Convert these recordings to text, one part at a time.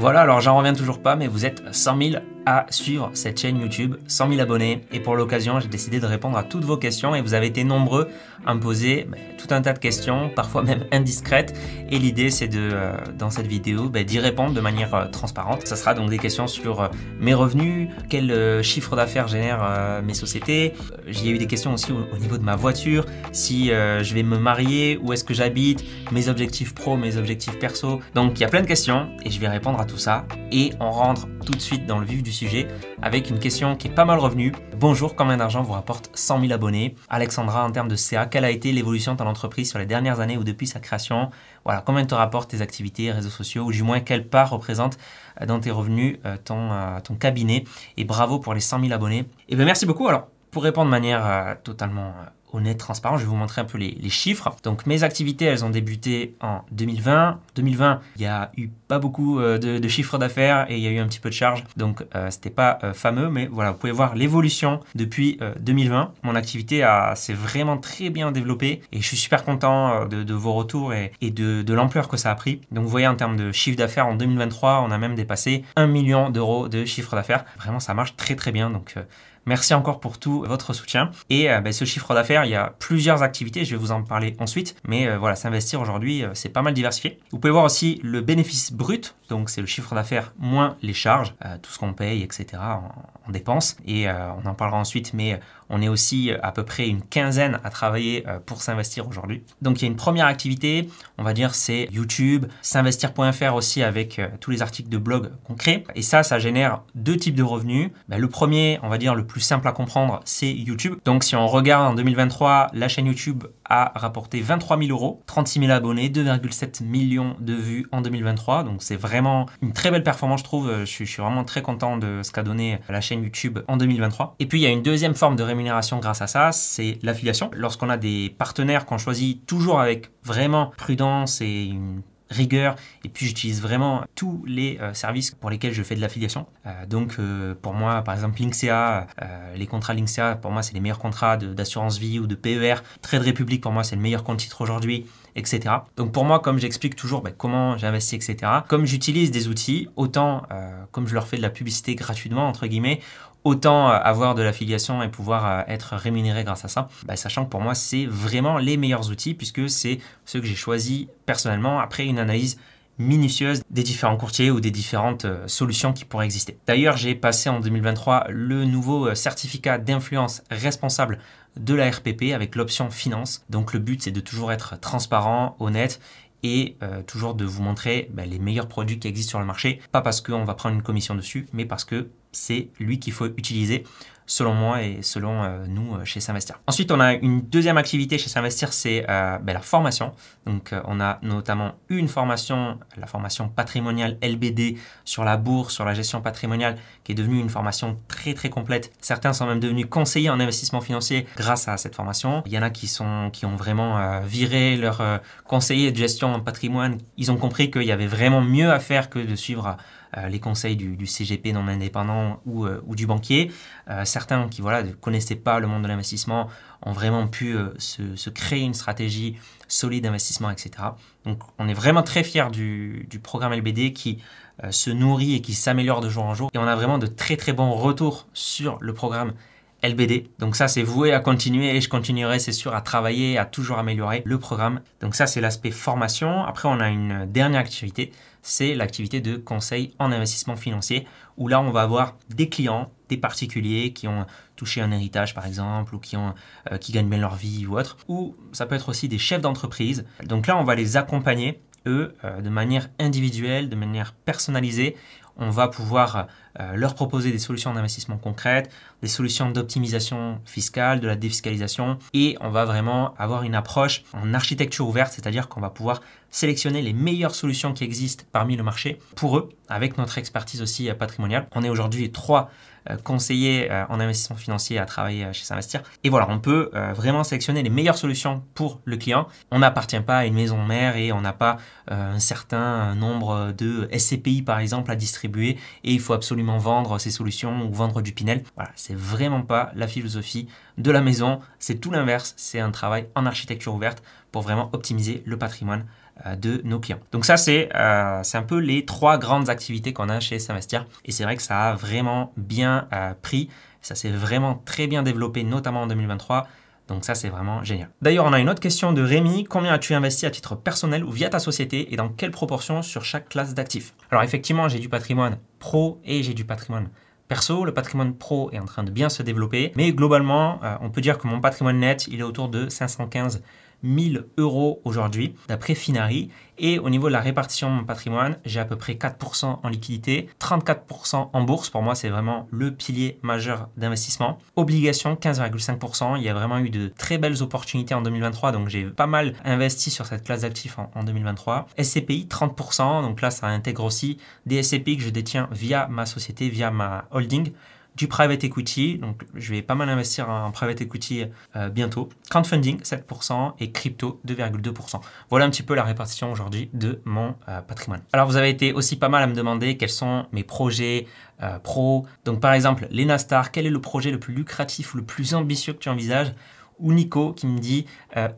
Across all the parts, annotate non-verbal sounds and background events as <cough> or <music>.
Voilà, alors j'en reviens toujours pas, mais vous êtes 100 000 à suivre cette chaîne YouTube, 100 000 abonnés. Et pour l'occasion, j'ai décidé de répondre à toutes vos questions et vous avez été nombreux à me poser bah, tout un tas de questions, parfois même <laughs> indiscrètes. Et l'idée, c'est de, euh, dans cette vidéo, bah, d'y répondre de manière euh, transparente. Ça sera donc des questions sur euh, mes revenus, quel chiffre d'affaires génèrent mes sociétés. J'ai eu des questions aussi au, niveau de ma voiture, si je vais me marier, où est-ce que j'habite, mes objectifs pro, mes objectifs perso. Donc il y a plein de questions et je vais répondre à ça. Et on rentre tout de suite dans le vif du sujet avec une question qui est pas mal revenue. Bonjour, combien d'argent vous rapporte 100 000 abonnés? Alexandra, en termes de CA, quelle a été l'évolution de ton entreprise sur les dernières années ou depuis sa création? Voilà, combien te rapportent tes activités, réseaux sociaux ou du moins quelle part représente euh, dans tes revenus euh, ton, euh, ton cabinet? Et bravo pour les 100 000 abonnés. Et eh bien merci beaucoup. Alors, pour répondre de manière totalement honnête, transparent. Je vais vous montrer un peu les, chiffres. Donc mes activités, elles ont débuté en 2020. 2020, il y a eu pas beaucoup euh, de, chiffres d'affaires et il y a eu un petit peu de charge. Donc euh, c'était pas euh, fameux, mais voilà, vous pouvez voir l'évolution depuis 2020. Mon activité s'est vraiment très bien développée et je suis super content de, vos retours et, de, de l'ampleur que ça a pris. Donc vous voyez en termes de chiffre d'affaires en 2023, on a même dépassé 1 million d'euros de chiffre d'affaires. Vraiment, ça marche très très bien. Donc Merci encore pour tout votre soutien. Et euh, ben, ce chiffre d'affaires, il y a plusieurs activités, je vais vous en parler ensuite. Mais euh, voilà, s'investir aujourd'hui, euh, c'est pas mal diversifié. Vous pouvez voir aussi le bénéfice brut, donc c'est le chiffre d'affaires moins les charges, tout ce qu'on paye, etc. en, en dépenses. Et on en parlera ensuite, mais on est aussi à peu près une quinzaine à travailler pour s'investir aujourd'hui. Donc il y a une première activité, on va dire c'est YouTube, s'investir.fr aussi avec tous les articles de blog qu'on crée. Et ça, ça génère deux types de revenus. Ben, le premier, on va dire le plus simple à comprendre, c'est YouTube. Donc si on regarde en 2023, la chaîne YouTube a rapporté 23 000 euros, 36 000 abonnés, 2,7 millions de vues en 2023. Donc c'est vraiment une très belle performance, je trouve. Je suis, vraiment très content de ce qu'a donné la chaîne YouTube en 2023. Et puis il y a une deuxième forme de rémunération grâce à ça, c'est l'affiliation. Lorsqu'on a des partenaires qu'on choisit toujours avec vraiment prudence et une rigueur et puis j'utilise vraiment tous les euh, services pour lesquels je fais de l'affiliation. Euh, donc euh, pour moi, par exemple, Linksea, les contrats Linksea, pour moi, c'est les meilleurs contrats d'assurance vie ou de PER. Trade Republic, pour moi, c'est le meilleur compte titre aujourd'hui, etc. Donc pour moi, comme j'explique toujours ben, comment j'investis, etc., comme j'utilise des outils, autant comme je leur fais de la publicité gratuitement, entre guillemets, autant avoir de l'affiliation et pouvoir être rémunéré grâce à ça, ben, sachant que pour moi c'est vraiment les meilleurs outils puisque c'est ceux que j'ai choisis personnellement après une analyse minutieuse des différents courtiers ou des différentes euh, solutions qui pourraient exister. D'ailleurs, j'ai passé en 2023 le nouveau euh, certificat d'influence responsable de la RPP avec l'option finance. Donc le but c'est de toujours être transparent, honnête et euh, toujours de vous montrer ben, les meilleurs produits qui existent sur le marché. Pas parce qu'on va prendre une commission dessus, mais parce que c'est lui qu'il faut utiliser selon moi et selon euh, nous euh, chez S'investir. Ensuite, on a une deuxième activité chez S'investir, c'est ben, la formation. Donc, on a notamment une formation, la formation patrimoniale LBD sur la bourse, sur la gestion patrimoniale, qui est devenue une formation très très complète. Certains sont même devenus conseillers en investissement financier grâce à cette formation. Il y en a qui sont qui ont vraiment viré leur conseiller de gestion en patrimoine. Ils ont compris qu'il y avait vraiment mieux à faire que de suivre euh, les conseils du, CGP non indépendant ou, euh, du banquier. Euh, certains qui voilà, ne connaissaient pas le monde de l'investissement ont vraiment pu se, créer une stratégie solide d'investissement, etc. Donc on est vraiment très fiers du, du programme LBD qui se nourrit et qui s'améliore de jour en jour. Et on a vraiment de très très bons retours sur le programme LBD. Donc ça, c'est voué à continuer et je continuerai, c'est sûr, à travailler, à toujours améliorer le programme. Donc ça, c'est l'aspect formation. Après, on a une dernière activité, c'est l'activité de conseil en investissement financier, où là, on va avoir des clients, des particuliers qui ont touché un héritage, par exemple, ou qui, ont, euh, qui gagnent bien leur vie ou autre. Ou ça peut être aussi des chefs d'entreprise. Donc là, on va les accompagner eux, euh, de manière individuelle, de manière personnalisée, on va pouvoir euh, leur proposer des solutions d'investissement concrètes, des solutions d'optimisation fiscale, de la défiscalisation, et on va vraiment avoir une approche en architecture ouverte, c'est-à-dire qu'on va pouvoir sélectionner les meilleures solutions qui existent parmi le marché pour eux, avec notre expertise aussi patrimoniale. On est aujourd'hui trois euh, conseiller euh, en investissement financier à travailler euh, chez S'investir. Et voilà, on peut vraiment sélectionner les meilleures solutions pour le client. On n'appartient pas à une maison mère et on n'a pas un certain nombre de SCPI par exemple à distribuer et il faut absolument vendre ces solutions ou vendre du Pinel. Voilà, c'est vraiment pas la philosophie de la maison. C'est tout l'inverse. C'est un travail en architecture ouverte pour vraiment optimiser le patrimoine de nos clients. Donc ça, c'est c'est un peu les trois grandes activités qu'on a chez S'investir. Et c'est vrai que ça a vraiment bien pris. Ça s'est vraiment très bien développé, notamment en 2023. Donc ça, c'est vraiment génial. D'ailleurs, on a une autre question de Rémi. Combien as-tu investi à titre personnel ou via ta société et dans quelle proportion sur chaque classe d'actifs? Alors effectivement, j'ai du patrimoine pro et j'ai du patrimoine perso. Le patrimoine pro est en train de bien se développer. Mais globalement, euh, on peut dire que mon patrimoine net, il est autour de 515 1000 euros aujourd'hui, d'après Finari. Et au niveau de la répartition de mon patrimoine, j'ai à peu près 4% en liquidité, 34% en bourse. Pour moi, c'est vraiment le pilier majeur d'investissement. Obligations, 15,5%. Il y a vraiment eu de très belles opportunités en 2023, donc j'ai pas mal investi sur cette classe d'actifs en, en 2023. SCPI, 30%. Donc là, ça intègre aussi des SCPI que je détiens via ma société, via ma holding du private equity, donc je vais pas mal investir en private equity euh, bientôt, crowdfunding 7% et crypto 2,2%. Voilà un petit peu la répartition aujourd'hui de mon euh, patrimoine. Alors vous avez été aussi pas mal à me demander quels sont mes projets euh, pro. Donc par exemple, Lena Star, quel est le projet le plus lucratif ou le plus ambitieux que tu envisages? Ou Nico qui me dit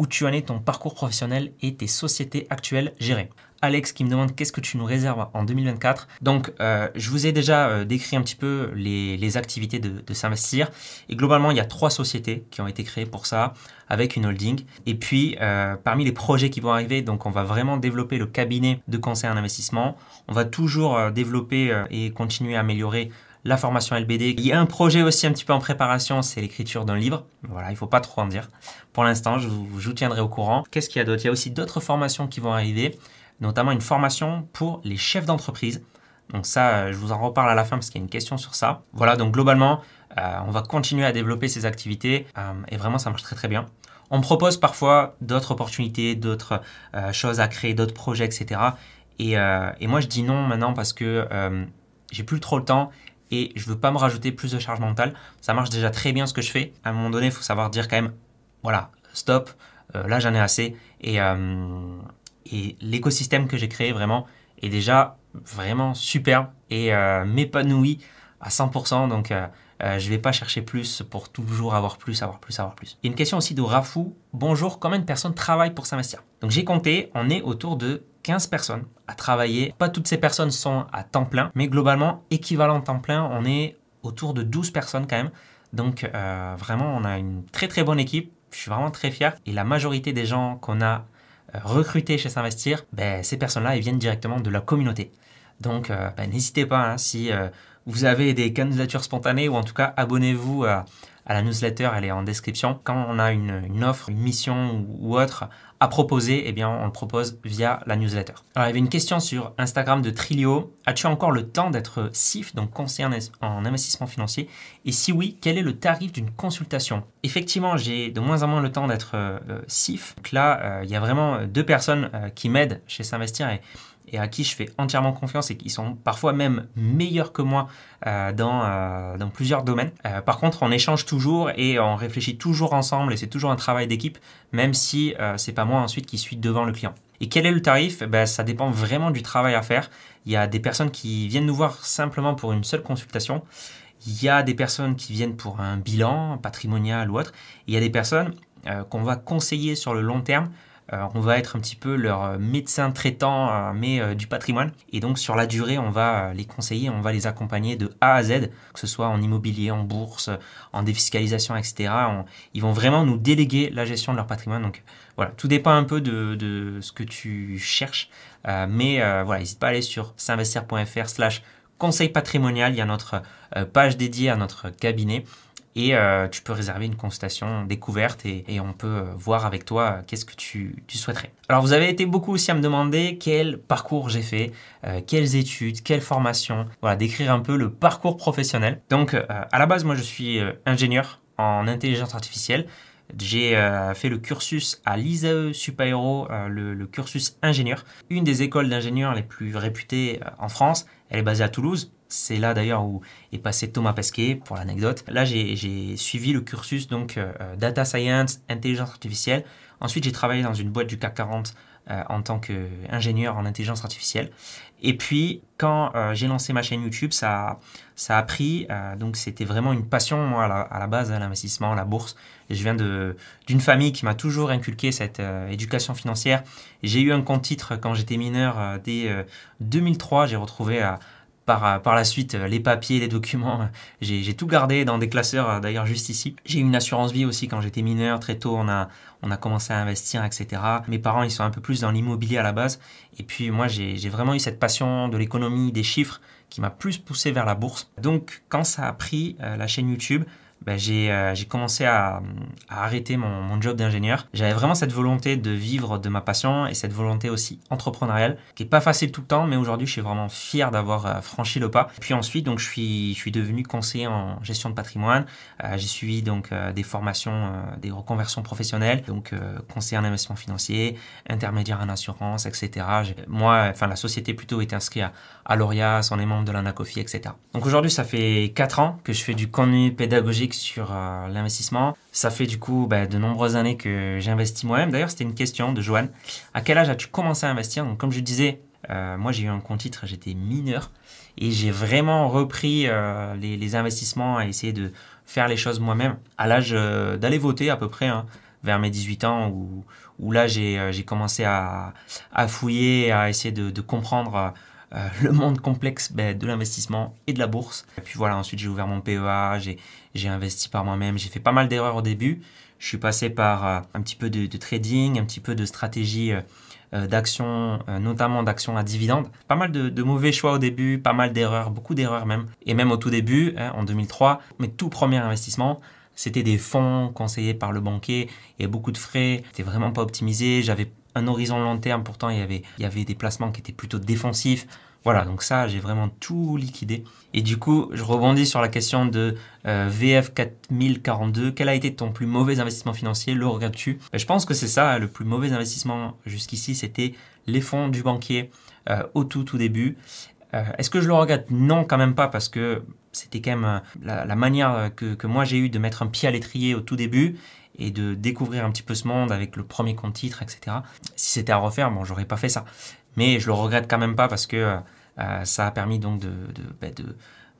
où tu en es ton parcours professionnel et tes sociétés actuelles gérées? Alex qui me demande qu'est-ce que tu nous réserves en 2024. Donc, euh, je vous ai déjà euh, décrit un petit peu les, activités de, s'investir. Et globalement, il y a trois sociétés qui ont été créées pour ça, avec une holding. Et puis, euh, parmi les projets qui vont arriver, donc on va vraiment développer le cabinet de conseil en investissement. On va toujours développer et continuer à améliorer la formation LBD. Il y a un projet aussi un petit peu en préparation, c'est l'écriture d'un livre. Voilà, il ne faut pas trop en dire. Pour l'instant, je vous, je vous tiendrai au courant. Qu'est-ce qu'il y a d'autre? Il y a aussi d'autres formations qui vont arriver notamment une formation pour les chefs d'entreprise. Donc ça, euh, je vous en reparle à la fin parce qu'il y a une question sur ça. Voilà, donc globalement, euh, on va continuer à développer ces activités euh, et vraiment ça marche très très bien. On propose parfois d'autres opportunités, d'autres choses à créer, d'autres projets, etc. Et, moi je dis non maintenant parce que j'ai plus trop le temps et je veux pas me rajouter plus de charge mentale. Ça marche déjà très bien ce que je fais. À un moment donné, il faut savoir dire quand même, voilà, stop, là j'en ai assez. Et, et l'écosystème que j'ai créé vraiment est déjà vraiment superbe et euh, m'épanouit à 100%. Donc, euh, euh, je ne vais pas chercher plus pour toujours avoir plus, avoir plus, avoir plus. Il y a une question aussi de Rafou. Bonjour, combien de personnes travaillent pour s'investir Donc, j'ai compté, on est autour de 15 personnes à travailler. Pas toutes ces personnes sont à temps plein, mais globalement, équivalent temps plein, on est autour de 12 personnes quand même. Donc, vraiment, on a une très très bonne équipe. Je suis vraiment très fier. Et la majorité des gens qu'on a recruter chez S'investir, ben, ces personnes-là, elles viennent directement de la communauté. Donc, euh, ben, n'hésitez pas, hein, si euh, vous avez des candidatures spontanées, ou en tout cas, abonnez-vous à la newsletter, elle est en description. Quand on a une, offre, une mission ou autre à proposer, eh bien, on le propose via la newsletter. Alors, il y avait une question sur Instagram de Trilio. As-tu encore le temps d'être CIF, donc conseiller en, investissement financier? Et si oui, quel est le tarif d'une consultation? Effectivement, j'ai de moins en moins le temps d'être euh, CIF. Donc là, euh, il y a vraiment deux personnes euh, qui m'aident chez S'investir et et à qui je fais entièrement confiance et qui sont parfois même meilleurs que moi euh, dans, euh, dans plusieurs domaines. Euh, par contre, on échange toujours et on réfléchit toujours ensemble et c'est toujours un travail d'équipe, même si c'est pas moi ensuite qui suis devant le client. Et quel est le tarif? Ben, Ça dépend vraiment du travail à faire. Il y a des personnes qui viennent nous voir simplement pour une seule consultation. Il y a des personnes qui viennent pour un bilan patrimonial ou autre. Il y a des personnes qu'on va conseiller sur le long terme on va être un petit peu leur euh, médecin traitant, euh, mais du patrimoine. Et donc sur la durée, on va les conseiller, on va les accompagner de A à Z, que ce soit en immobilier, en bourse, en défiscalisation, etc. ils vont vraiment nous déléguer la gestion de leur patrimoine. Donc voilà, tout dépend un peu de, ce que tu cherches. mais voilà, n'hésite pas à aller sur s'investir.fr slash conseil patrimonial. Il y a notre page dédiée à notre cabinet et euh, tu peux réserver une consultation découverte et, on peut euh, voir avec toi euh, qu'est-ce que tu, souhaiterais. Alors vous avez été beaucoup aussi à me demander quel parcours j'ai fait, quelles études, quelle formation, voilà, décrire un peu le parcours professionnel. Donc à la base moi je suis ingénieur en intelligence artificielle. J'ai fait le cursus à l'ISAE Supaero, le, le, cursus ingénieur, une des écoles d'ingénieurs les plus réputées en France. Elle est basée à Toulouse. C'est là d'ailleurs où est passé Thomas Pesquet pour l'anecdote. Là, j'ai suivi le cursus donc euh, euh, data science, intelligence artificielle. Ensuite, j'ai travaillé dans une boîte du CAC 40 en tant qu'ingénieur en intelligence artificielle. Et puis, quand j'ai lancé ma chaîne YouTube, ça, a pris. donc, c'était vraiment une passion, moi, à la, base, hein, l'investissement, la bourse. Je viens d'une famille qui m'a toujours inculqué cette éducation financière. J'ai eu un compte titre quand j'étais mineur dès 2003. J'ai retrouvé par, par la suite, euh, les papiers, les documents, <laughs> euh, j'ai tout gardé dans des classeurs, euh, d'ailleurs juste ici. J'ai eu une assurance vie aussi quand j'étais mineur. Très tôt, on a, on a commencé à investir, etc. Mes parents, ils sont un peu plus dans l'immobilier à la base. Et puis moi, j'ai vraiment eu cette passion de l'économie, des chiffres, qui m'a plus poussé vers la bourse. Donc quand ça a pris la chaîne YouTube, euh, j'ai commencé à, arrêter mon, mon job d'ingénieur. J'avais vraiment cette volonté de vivre de ma passion et cette volonté aussi entrepreneuriale qui est pas facile tout le temps, mais aujourd'hui je suis vraiment fier d'avoir euh, franchi le pas. Puis ensuite donc je suis je suis devenu conseiller en gestion de patrimoine. Euh, j'ai suivi donc des formations, des reconversions professionnelles, donc conseiller en investissement financier, intermédiaire en assurance, etc. Moi, enfin la société plutôt est inscrite à, à l'ORIAS, on est membre de l'ANACOFI, etc. Donc aujourd'hui ça fait 4 ans que je fais du contenu pédagogique sur euh, l'investissement. Ça fait du coup bah, de nombreuses années que j'investis moi-même. D'ailleurs, c'était une question de Joanne. À quel âge as-tu commencé à investir? Donc, comme je disais, euh, moi j'ai eu un compte titre, j'étais mineur et j'ai vraiment repris euh, les, investissements à essayer de faire les choses moi-même à l'âge d'aller voter à peu près, hein, vers mes 18 ans où, là j'ai commencé à, fouiller, à essayer de comprendre euh, le monde complexe ben, de l'investissement et de la bourse. Et puis voilà, ensuite j'ai ouvert mon PEA, j'ai investi par moi-même, j'ai fait pas mal d'erreurs au début. Je suis passé par euh, un petit peu de, trading, un petit peu de stratégie euh, d'action, notamment d'action à dividende. Pas mal de, mauvais choix au début, pas mal d'erreurs, beaucoup d'erreurs même. Et même au tout début, hein, en 2003, mes tout premiers investissements, c'était des fonds conseillés par le banquier et beaucoup de frais. C'était vraiment pas optimisé. J'avais un horizon long terme, pourtant il y avait, il y avait des placements qui étaient plutôt défensifs. Voilà, donc ça, j'ai vraiment tout liquidé. Et du coup, je rebondis sur la question de euh, VF 4042. Quel a été ton plus mauvais investissement financier Le regrettes-tu ben, Je pense que c'est ça, le plus mauvais investissement jusqu'ici, c'était les fonds du banquier euh, au tout, tout début. Euh, est-ce que je le regrette Non, quand même pas, parce que c'était quand même la, manière que, que moi j'ai eu de mettre un pied à l'étrier au tout début et de découvrir un petit peu ce monde avec le premier compte titre, etc. Si c'était à refaire, bon, j'aurais pas fait ça. Mais je le regrette quand même pas parce que euh, ça a permis donc de, bah,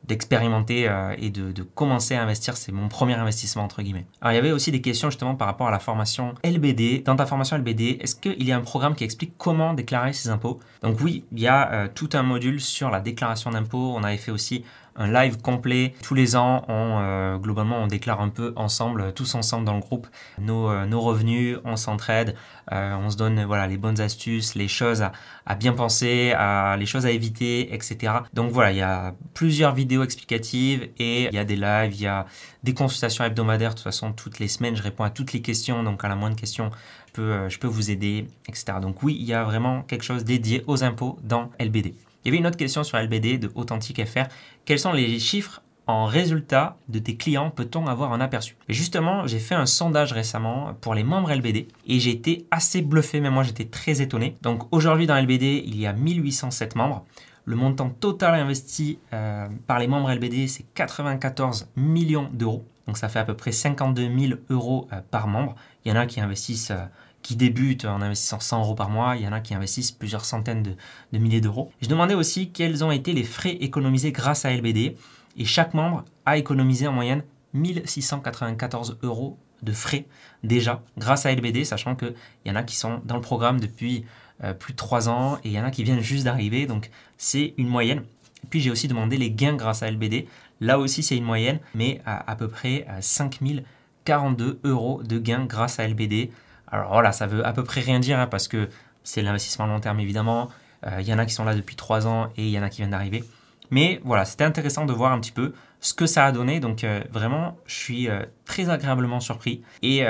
d'expérimenter euh, et de, de, commencer à investir. C'est mon premier investissement, entre guillemets. Alors, il y avait aussi des questions justement par rapport à la formation LBD. Dans ta formation LBD, est-ce qu'il y a un programme qui explique comment déclarer ses impôts? Donc oui, il y a euh, tout un module sur la déclaration d'impôts. On avait fait aussi un live complet. Tous les ans, on, euh, globalement, on déclare un peu ensemble, tous ensemble dans le groupe, nos, euh, revenus, on s'entraide, euh, on se donne voilà, les bonnes astuces, les choses à, bien penser, à, les choses à éviter, etc. Donc voilà, il y a plusieurs vidéos explicatives et il y a des lives, il y a des consultations hebdomadaires. De toute façon, toutes les semaines, je réponds à toutes les questions, donc à la moindre question, je peux vous aider, etc. Donc oui, il y a vraiment quelque chose dédié aux impôts dans LBD. Il y avait une autre question sur LBD de Authentique FR. Quels sont les chiffres en résultat de tes clients peut-on avoir un aperçu? Justement, j'ai fait un sondage récemment pour les membres LBD et j'ai été assez bluffé, mais moi j'étais très étonné. Donc aujourd'hui dans LBD, il y a 1807 membres. Le montant total investi euh, par les membres LBD, c'est 94 millions d'euros. Donc ça fait à peu près 52 000 euros euh, par membre. Il y en a qui investissent euh, qui débutent en investissant 100 euros par mois, il y en a qui investissent plusieurs centaines de, milliers d'euros. Je demandais aussi quels ont été les frais économisés grâce à LBD, et chaque membre a économisé en moyenne 1694 euros de frais déjà grâce à LBD, sachant qu'il y en a qui sont dans le programme depuis euh, plus de 3 ans et il y en a qui viennent juste d'arriver, donc c'est une moyenne. Puis j'ai aussi demandé les gains grâce à LBD, là aussi c'est une moyenne, mais à à peu près 5042 euros de gains grâce à LBD. Alors voilà, ça veut à peu près rien dire hein, parce que c'est l'investissement long terme évidemment. Euh, il y en a qui sont là depuis 3 ans et il y en a qui viennent d'arriver. Mais voilà, c'était intéressant de voir un petit peu ce que ça a donné. Donc euh, vraiment, je suis euh, très agréablement surpris. Et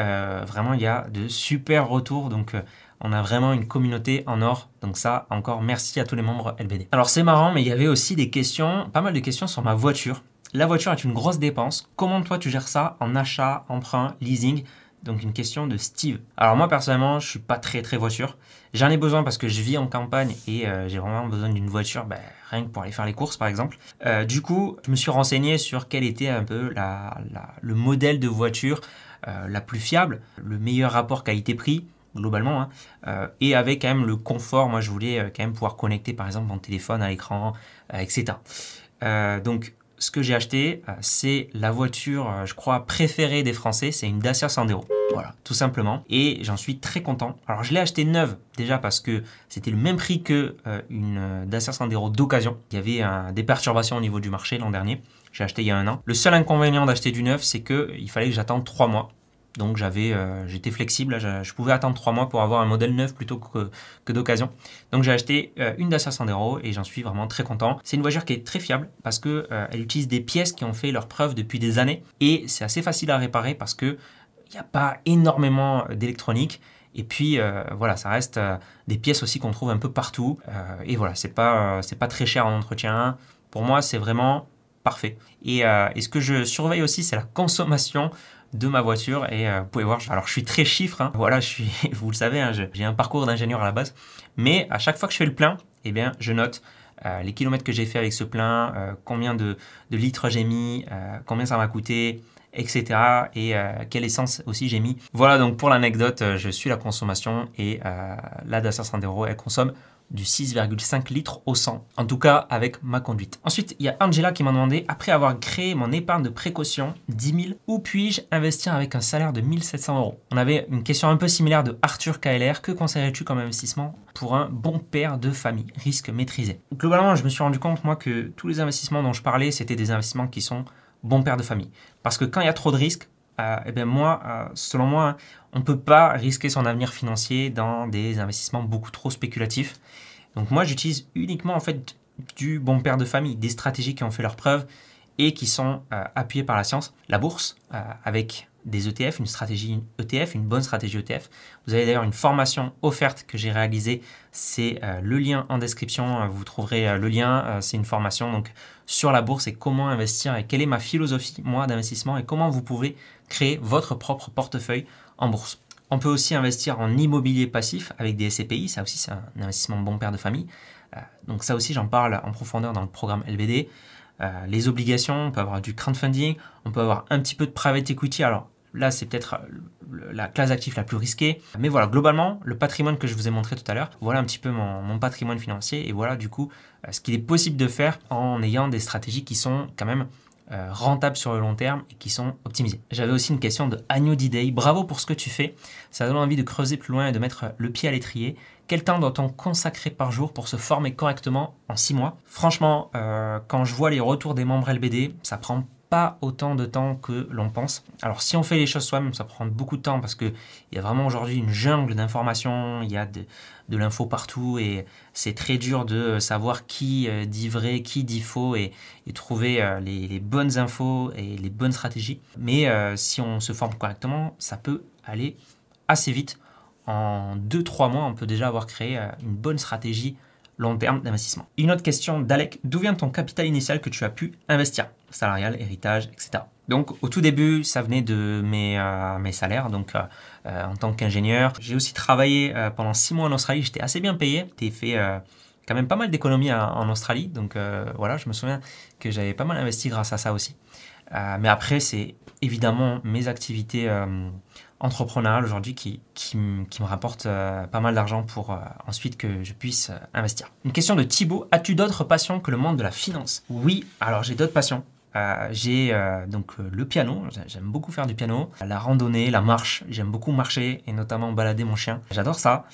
vraiment, il y a de super retours. Donc on a vraiment une communauté en or. Donc ça, encore merci à tous les membres LBD. Alors c'est marrant, mais il y avait aussi des questions, pas mal de questions sur ma voiture. La voiture est une grosse dépense. Comment toi tu gères ça en achat, emprunt, leasing? Donc une question de Steve. Alors moi personnellement, je suis pas très très voiture. J'en ai besoin parce que je vis en campagne et euh, j'ai vraiment besoin d'une voiture, ben, rien que pour aller faire les courses par exemple. Euh, du coup, je me suis renseigné sur quel était un peu le modèle de voiture euh, la plus fiable, le meilleur rapport qualité-prix. globalement, hein. et avec quand même le confort. Moi, je voulais quand même pouvoir connecter, par exemple, mon téléphone à l'écran, etc. donc, ce que j'ai acheté, c'est la voiture, je crois, préférée des Français. C'est une Dacia Sandero. Voilà, tout simplement. Et j'en suis très content. Alors, je l'ai acheté neuve déjà parce que c'était le même prix que une Dacia Sandero d'occasion. Il y avait des perturbations au niveau du marché l'an dernier. J'ai acheté il y a un an. Le seul inconvénient d'acheter du neuf, c'est qu'il fallait que j'attende trois mois. Donc j'avais, euh, j'étais flexible, je, pouvais attendre trois mois pour avoir un modèle neuf plutôt que, d'occasion. Donc j'ai acheté euh, une Dacia Sandero et j'en suis vraiment très content. C'est une voiture qui est très fiable parce que euh, elle utilise des pièces qui ont fait leur preuve depuis des années et c'est assez facile à réparer parce que il n'y a pas énormément d'électronique. Et puis voilà, ça reste des pièces aussi qu'on trouve un peu partout. et voilà, c'est pas c'est pas très cher en entretien. Pour moi, c'est vraiment parfait. Et, ce que je surveille aussi, c'est la consommation de ma voiture et euh, vous pouvez voir, alors je suis très chiffre, hein. voilà, je suis, <laughs> vous le savez, hein, j'ai un parcours d'ingénieur à la base, mais à chaque fois que je fais le plein, eh bien, je note euh, les kilomètres que j'ai fait avec ce plein, euh, combien de, litres j'ai mis, combien ça m'a coûté, etc. Et quelle essence aussi j'ai mis. Voilà donc pour l'anecdote, je suis la consommation et la Dacia Sandero, elle consomme du 6,5 litres au 100, en tout cas avec ma conduite. Ensuite, il y a Angela qui m'a demandé, après avoir créé mon épargne de précaution, 10 000, où puis-je investir avec un salaire de 1700 euros? On avait une question un peu similaire de Arthur KLR, que conseillerais-tu comme investissement pour un bon père de famille, risque maîtrisé Globalement, je me suis rendu compte, moi, que tous les investissements dont je parlais, c'était des investissements qui sont bons pères de famille. Parce que quand il y a trop de risques, euh, eh bien moi, euh, selon moi, on ne peut pas risquer son avenir financier dans des investissements beaucoup trop spéculatifs. Donc moi, j'utilise uniquement en fait du bon père de famille, des stratégies qui ont fait leur preuve et qui sont euh, appuyées par la science. La bourse, avec des ETF, une stratégie ETF, une bonne stratégie ETF. Vous avez d'ailleurs une formation offerte que j'ai réalisée, c'est le lien en description, vous trouverez le lien, c'est une formation donc sur la bourse et comment investir et quelle est ma philosophie moi d'investissement et comment vous pouvez créer votre propre portefeuille en bourse. On peut aussi investir en immobilier passif avec des SCPI, ça aussi c'est un investissement bon père de famille. Euh, donc ça aussi j'en parle en profondeur dans le programme LBD. Euh, les obligations, on peut avoir du crowdfunding, on peut avoir un petit peu de private equity. Alors là c'est peut-être la classe d'actifs la plus risquée. Mais voilà, globalement, le patrimoine que je vous ai montré tout à l'heure, voilà un petit peu mon, patrimoine financier et voilà du coup euh, ce qu'il est possible de faire en ayant des stratégies qui sont quand même euh, rentables sur le long terme et qui sont optimisés. J'avais aussi une question de Agnew Day. Bravo pour ce que tu fais. Ça donne envie de creuser plus loin et de mettre le pied à l'étrier. Quel temps doit-on consacrer par jour pour se former correctement en 6 mois? Franchement, euh, quand je vois les retours des membres LBD, ça prend pas autant de temps que l'on pense. Alors si on fait les choses soi-même, ça prend beaucoup de temps parce qu'il y a vraiment aujourd'hui une jungle d'informations, il y a de, l'info partout et c'est très dur de savoir qui euh, dit vrai, qui dit faux et, trouver euh, les, bonnes infos et les bonnes stratégies. Mais euh, si on se forme correctement, ça peut aller assez vite. En 2-3 mois, on peut déjà avoir créé une bonne stratégie long terme d'investissement. Une autre question d'Alec, d'où vient ton capital initial que tu as pu investir? Salarial, héritage, etc. Donc au tout début, ça venait de mes, euh, salaires, donc euh, euh, en tant qu'ingénieur. J'ai aussi travaillé pendant six mois en Australie, j'étais assez bien payé, j'ai fait quand même pas mal d'économies en Australie, donc voilà, je me souviens que j'avais pas mal investi grâce à ça aussi. mais après, c'est évidemment mes activités entrepreneurial aujourd'hui qui, qui, me rapporte euh, pas mal d'argent pour ensuite que je puisse investir. Une question de Thibaut, as-tu d'autres passions que le monde de la finance? Oui, alors j'ai d'autres passions. J'ai donc le piano, j'aime beaucoup faire du piano, la randonnée, la marche, j'aime beaucoup marcher et notamment balader mon chien. J'adore ça.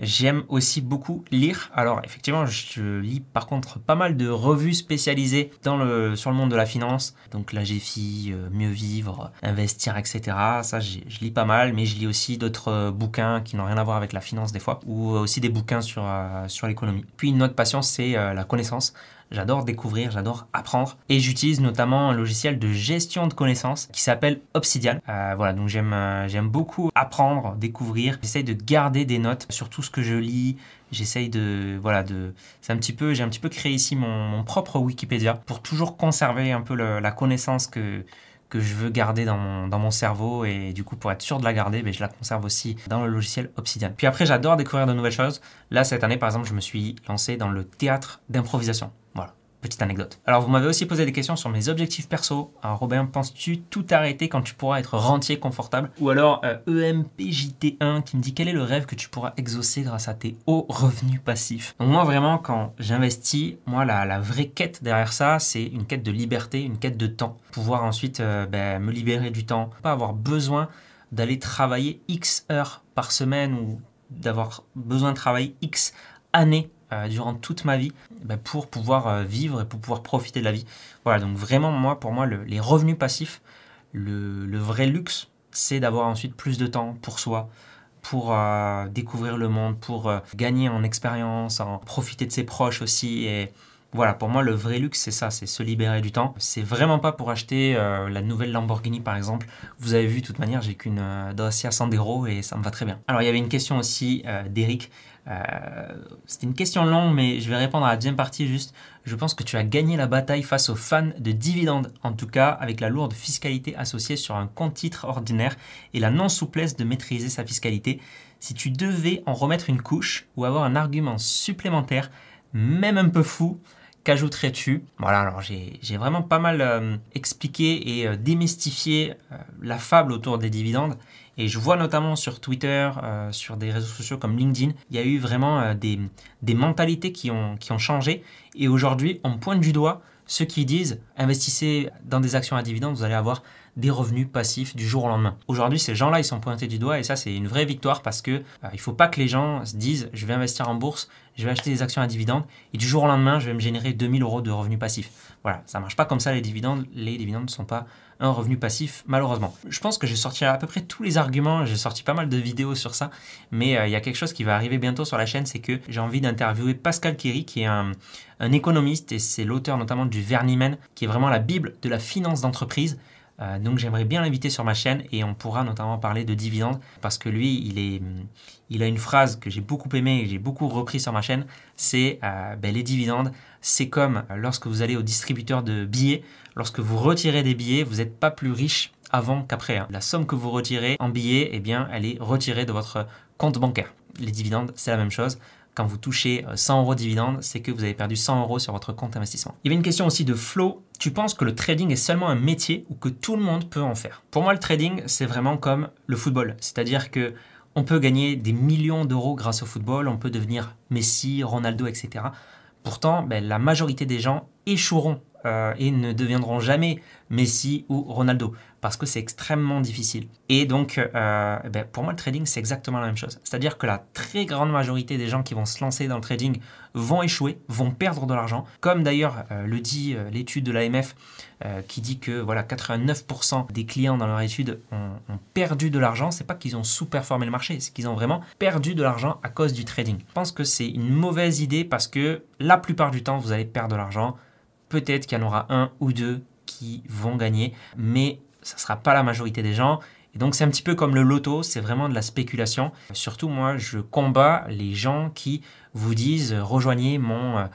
J'aime aussi beaucoup lire. Alors effectivement, je lis par contre pas mal de revues spécialisées sur le monde de la finance. Donc la GFI, euh, Mieux Vivre, Investir, etc. Ça, je lis pas mal, mais je lis aussi d'autres euh, bouquins qui n'ont rien à voir avec la finance des fois, ou aussi des bouquins sur, euh, sur l'économie. Puis une autre passion, c'est la connaissance. J'adore découvrir, j'adore apprendre. Et j'utilise notamment un logiciel de gestion de connaissances qui s'appelle Obsidian. Euh, voilà, donc j'aime, euh, j'aime beaucoup apprendre, découvrir. J'essaye de garder des notes sur tout ce que je lis. J'essaye de, voilà, de, c'est un petit peu, j'ai un petit peu créé ici mon, propre Wikipédia pour toujours conserver un peu la connaissance que, que je veux garder dans mon, cerveau et du coup pour être sûr de la garder, ben, je la conserve aussi dans le logiciel Obsidian. Puis après j'adore découvrir de nouvelles choses. Là cette année par exemple je me suis lancé dans le théâtre d'improvisation Petite anecdote. Alors, vous m'avez aussi posé des questions sur mes objectifs perso. Alors, Robin, penses-tu tout arrêter quand tu pourras être rentier confortable? Ou alors, EMPJT1 euh, e qui me dit quel est le rêve que tu pourras exaucer grâce à tes hauts revenus passifs? Donc, moi, vraiment, quand j'investis, moi, la, vraie quête derrière ça, c'est une quête de liberté, une quête de temps. Pouvoir ensuite euh, ben, me libérer du temps, pas avoir besoin d'aller travailler X heures par semaine ou d'avoir besoin de travailler X années euh, durant toute ma vie bah, pour pouvoir euh, vivre et pour pouvoir profiter de la vie. Voilà, donc vraiment, moi, pour moi, les revenus passifs, le, vrai luxe, c'est d'avoir ensuite plus de temps pour soi, pour euh, découvrir le monde, pour gagner en expérience, en profiter de ses proches aussi. Et voilà, pour moi, le vrai luxe, c'est ça, c'est se libérer du temps. C'est vraiment pas pour acheter la nouvelle Lamborghini, par exemple. Vous avez vu, de toute manière, j'ai qu'une Dacia Sandero et ça me va très bien. Alors, il y avait une question aussi d'Eric euh, c'était une question longue, mais je vais répondre à la deuxième partie juste. Je pense que tu as gagné la bataille face aux fans de dividendes, en tout cas avec la lourde fiscalité associée sur un compte titre ordinaire et la non-souplesse de maîtriser sa fiscalité. Si tu devais en remettre une couche ou avoir un argument supplémentaire, même un peu fou, qu'ajouterais-tu Voilà, alors j'ai vraiment pas mal euh, expliqué et euh, démystifié la fable autour des dividendes. Et je vois notamment sur Twitter, euh, sur des réseaux sociaux comme LinkedIn, il y a eu vraiment euh, des, des, mentalités qui ont, qui ont changé. Et aujourd'hui, on pointe du doigt ceux qui disent investissez dans des actions à dividendes, vous allez avoir des revenus passifs du jour au lendemain. Aujourd'hui, ces gens-là, ils sont pointés du doigt et ça, c'est une vraie victoire parce que euh, il faut pas que les gens se disent je vais investir en bourse, je vais acheter des actions à dividendes et du jour au lendemain, je vais me générer 2000 euros de revenus passifs. Voilà, ça marche pas comme ça les dividendes. Les dividendes ne sont pas un revenu passif, malheureusement. Je pense que j'ai sorti à peu près tous les arguments, j'ai sorti pas mal de vidéos sur ça, mais euh, il y a quelque chose qui va arriver bientôt sur la chaîne, c'est que j'ai envie d'interviewer Pascal Kéry, qui est un, économiste et c'est l'auteur notamment du Vernimen, qui est vraiment la bible de la finance d'entreprise. Euh, donc j'aimerais bien l'inviter sur ma chaîne et on pourra notamment parler de dividendes parce que lui, il, est, il a une phrase que j'ai beaucoup aimée et j'ai beaucoup repris sur ma chaîne, c'est euh, ben, les dividendes, c'est comme lorsque vous allez au distributeur de billets, lorsque vous retirez des billets, vous n'êtes pas plus riche avant qu'après. Hein. La somme que vous retirez en billets, eh bien, elle est retirée de votre compte bancaire. Les dividendes, c'est la même chose quand vous touchez 100 euh, euros de dividendes, c'est que vous avez perdu 100 euros sur votre compte investissement. Il y avait une question aussi de Flo. Tu penses que le trading est seulement un métier ou que tout le monde peut en faire? Pour moi, le trading, c'est vraiment comme le football. C'est-à-dire que on peut gagner des millions d'euros grâce au football, on peut devenir Messi, Ronaldo, etc. Pourtant, ben, la majorité des gens échoueront euh, et ne deviendront jamais Messi ou Ronaldo parce que c'est extrêmement difficile. Et donc, euh, eh ben, pour moi, le trading, c'est exactement la même chose. C'est-à-dire que la très grande majorité des gens qui vont se lancer dans le trading vont échouer, vont perdre de l'argent, comme d'ailleurs euh, le dit l'étude de l'AMF qui dit que voilà 89% des clients dans leur étude ont, ont perdu de l'argent. C'est pas qu'ils ont sous-performé le marché, c'est qu'ils ont vraiment perdu de l'argent à cause du trading. Je pense que c'est une mauvaise idée parce que la plupart du temps, vous allez perdre de l'argent Peut-être qu'il y en aura un ou deux qui vont gagner, mais ça ne sera pas la majorité des gens. Et donc c'est un petit peu comme le loto, c'est vraiment de la spéculation. Surtout moi, je combats les gens qui vous disent rejoignez mon euh,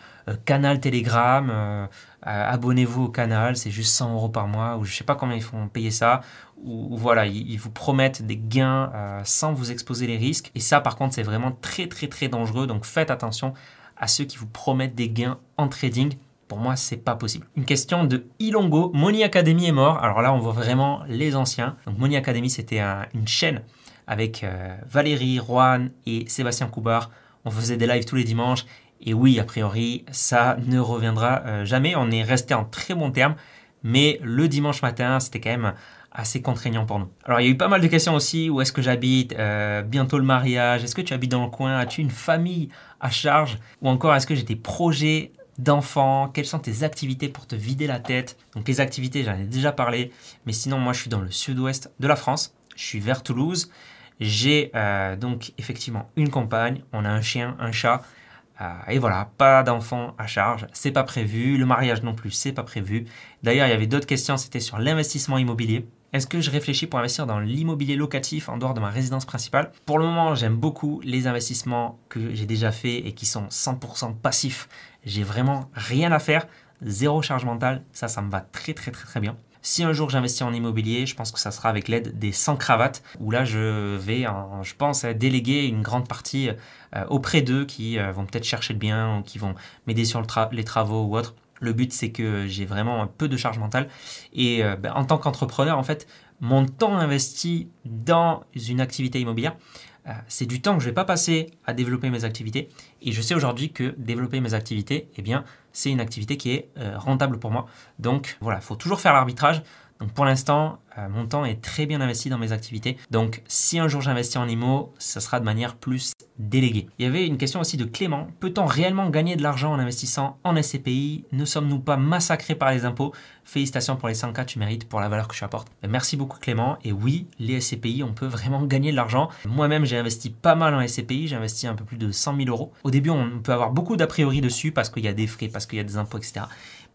canal Telegram, euh, abonnez-vous au canal, c'est juste 100 euros par mois, ou je ne sais pas combien ils font payer ça, ou, voilà, ils, vous promettent des gains euh, sans vous exposer les risques. Et ça par contre c'est vraiment très très très dangereux, donc faites attention à ceux qui vous promettent des gains en trading. Pour moi, c'est pas possible. Une question de Ilongo. Money Academy est mort. Alors là, on voit vraiment les anciens. Donc Money Academy, c'était une chaîne avec euh, Valérie, Juan et Sébastien Coubard. On faisait des lives tous les dimanches. Et oui, a priori, ça ne reviendra euh, jamais. On est resté en très bon terme. Mais le dimanche matin, c'était quand même assez contraignant pour nous. Alors il y a eu pas mal de questions aussi, où est-ce que j'habite, euh, bientôt le mariage, est-ce que tu habites dans le coin, as-tu une famille à charge, ou encore est-ce que j'ai des projets d'enfants, quelles sont tes activités pour te vider la tête? Donc les activités, j'en ai déjà parlé, mais sinon moi je suis dans le sud-ouest de la France, je suis vers Toulouse. J'ai euh, donc effectivement une compagne, on a un chien, un chat, euh, et voilà, pas d'enfants à charge, c'est pas prévu, le mariage non plus, c'est pas prévu. D'ailleurs, il y avait d'autres questions, c'était sur l'investissement immobilier. Est-ce que je réfléchis pour investir dans l'immobilier locatif en dehors de ma résidence principale? Pour le moment, j'aime beaucoup les investissements que j'ai déjà faits et qui sont 100% passifs. J'ai vraiment rien à faire, zéro charge mentale, ça, ça me va très très très très bien. Si un jour j'investis en immobilier, je pense que ça sera avec l'aide des 100 cravates, où là je vais, je pense, déléguer une grande partie euh, auprès d'eux qui euh, vont peut-être chercher le bien ou qui vont m'aider sur les travaux ou autre. Le but, c'est que j'ai vraiment peu de charge mentale. Et euh, ben, en tant qu'entrepreneur, en fait, mon temps investi dans une activité immobilière, euh, c'est du temps que je ne vais pas passer à développer mes activités. Et je sais aujourd'hui que développer mes activités, eh bien, c'est une activité qui est euh, rentable pour moi. Donc voilà, il faut toujours faire l'arbitrage. Donc pour l'instant, euh, mon temps est très bien investi dans mes activités. Donc si un jour j'investis en IMO, ça sera de manière plus déléguée. Il y avait une question aussi de Clément. Peut-on réellement gagner de l'argent en investissant en SCPI Ne sommes-nous pas massacrés par les impôts? Félicitations pour les 100K, tu mérites pour la valeur que tu apportes. Merci beaucoup Clément. Et oui, les SCPI, on peut vraiment gagner de l'argent. Moi-même, j'ai investi pas mal en SCPI. J'ai investi un peu plus de 100 000 euros. Au début, on peut avoir beaucoup d'a priori dessus parce qu'il y a des frais, parce qu'il y a des impôts, etc.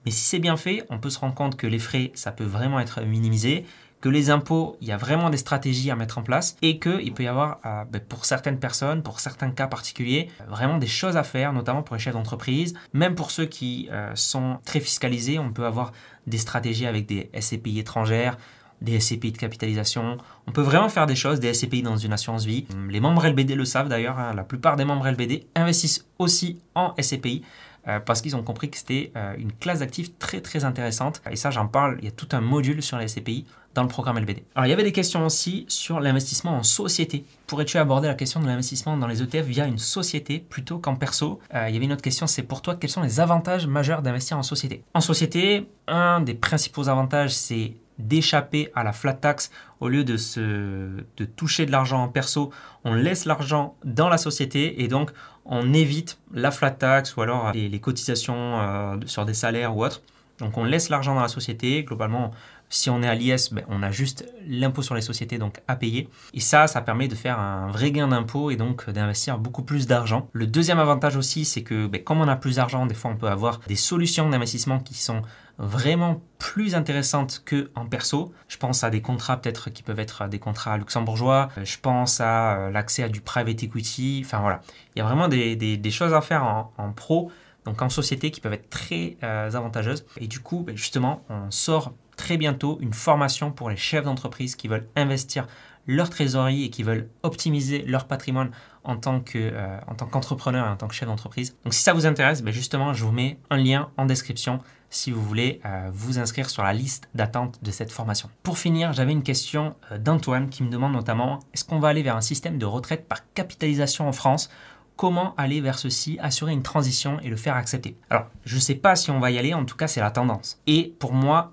Mais si c'est bien fait, on peut se rendre compte que les frais, ça peut vraiment être minimisé, que les impôts, il y a vraiment des stratégies à mettre en place et qu'il peut y avoir, euh, ben, pour certaines personnes, pour certains cas particuliers, vraiment des choses à faire, notamment pour les chefs d'entreprise. Même pour ceux qui euh, sont très fiscalisés, on peut avoir des stratégies avec des SCPI étrangères, des SCPI de capitalisation. On peut vraiment faire des choses, des SCPI dans une assurance vie. Les membres LBD le savent d'ailleurs, hein. la plupart des membres LBD investissent aussi en SCPI. Euh, parce qu'ils ont compris que c'était euh, une classe d'actifs très très intéressante. Et ça, j'en parle, il y a tout un module sur les SCPI dans le programme LBD. Alors, il y avait des questions aussi sur l'investissement en société. Pourrais-tu aborder la question de l'investissement dans les ETF via une société plutôt qu'en perso? Euh, Il y avait une autre question, c'est pour toi, quels sont les avantages majeurs d'investir en société? En société, un des principaux avantages, c'est d'échapper à la flat tax au lieu de, se, de toucher de l'argent en perso, on laisse l'argent dans la société et donc on évite la flat tax ou alors les, cotisations euh, sur des salaires ou autres. Donc on laisse l'argent dans la société. Globalement, si on est à l'IS, ben, on a juste l'impôt sur les sociétés donc à payer. Et ça, ça permet de faire un vrai gain d'impôt et donc d'investir beaucoup plus d'argent. Le deuxième avantage aussi, c'est que ben, comme on a plus d'argent, des fois on peut avoir des solutions d'investissement qui sont vraiment plus intéressantes que en perso. Je pense à des contrats peut-être qui peuvent être des contrats luxembourgeois. Je pense à euh, l'accès à du private equity. Enfin voilà, il y a vraiment des, choses à faire en, pro donc en société qui peuvent être très euh, avantageuses. Et du coup, ben, justement, on sort très bientôt une formation pour les chefs d'entreprise qui veulent investir leur trésorerie et qui veulent optimiser leur patrimoine en tant que, euh, en qu'entrepreneur et en tant que chef d'entreprise. Donc si ça vous intéresse, ben justement, je vous mets un lien en description si vous voulez euh, vous inscrire sur la liste d'attente de cette formation. Pour finir, j'avais une question euh, d'Antoine qui me demande notamment est-ce qu'on va aller vers un système de retraite par capitalisation en France? Comment aller vers ceci, assurer une transition et le faire accepter? Alors, je ne sais pas si on va y aller, en tout cas, c'est la tendance. Et pour moi,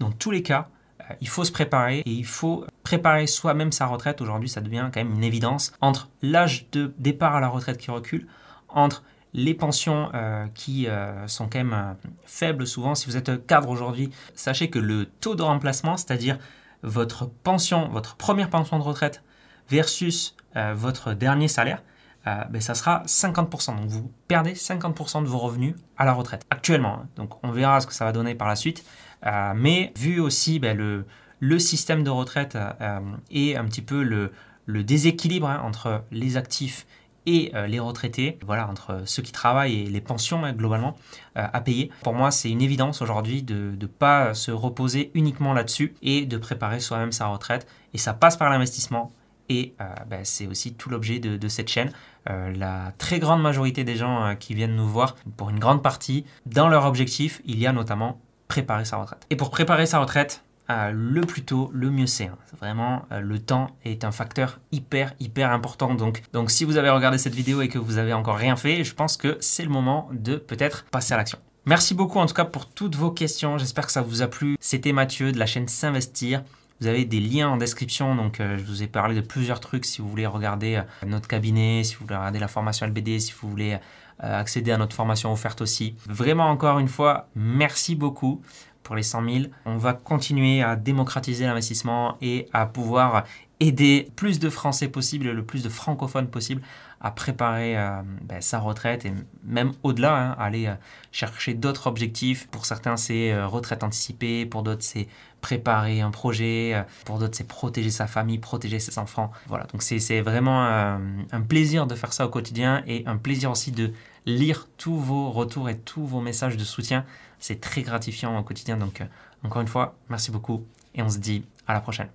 dans tous les cas, euh, il faut se préparer et il faut préparer soi-même sa retraite. Aujourd'hui, ça devient quand même une évidence entre l'âge de départ à la retraite qui recule, entre les pensions euh, qui euh, sont quand même faibles souvent. Si vous êtes cadre aujourd'hui, sachez que le taux de remplacement, c'est-à-dire votre pension, votre première pension de retraite versus votre dernier salaire, ben, ça sera 50%. Donc vous perdez 50% de vos revenus à la retraite actuellement. Hein. Donc on verra ce que ça va donner par la suite. Euh, mais vu aussi ben, le, système de retraite euh, et un petit peu le, le déséquilibre hein, entre les actifs et euh, les retraités, voilà, entre ceux qui travaillent et les pensions hein, globalement à payer. Pour moi, c'est une évidence aujourd'hui de ne pas se reposer uniquement là-dessus et de préparer soi-même sa retraite. Et ça passe par l'investissement. Et ben, c'est aussi tout l'objet de, de, cette chaîne. la très grande majorité des gens qui viennent nous voir, pour une grande partie, dans leur objectif, il y a notamment préparer sa retraite. Et pour préparer sa retraite, euh, le plus tôt, le mieux c'est. Hein. Vraiment, euh, le temps est un facteur hyper, hyper important. Donc, donc, si vous avez regardé cette vidéo et que vous avez encore rien fait, je pense que c'est le moment de peut-être passer à l'action. Merci beaucoup en tout cas pour toutes vos questions. J'espère que ça vous a plu. C'était Mathieu de la chaîne S'investir. Vous avez des liens en description, donc euh, je vous ai parlé de plusieurs trucs si vous voulez regarder notre cabinet, si vous voulez regarder la formation LBD, si vous voulez accéder à notre formation offerte aussi. Vraiment encore une fois, merci beaucoup pour les 100 000. On va continuer à démocratiser l'investissement et à pouvoir aider plus de Français possible, le plus de francophones possible à préparer euh, ben, sa retraite et même au-delà, hein, aller euh, chercher d'autres objectifs. Pour certains, c'est retraite anticipée, pour d'autres, c'est préparer un projet, pour d'autres, c'est protéger sa famille, protéger ses enfants. Voilà, donc c'est vraiment un plaisir de faire ça au quotidien et un plaisir aussi de lire tous vos retours et tous vos messages de soutien. C'est très gratifiant au quotidien. Donc, euh, encore une fois, merci beaucoup et on se dit à la prochaine.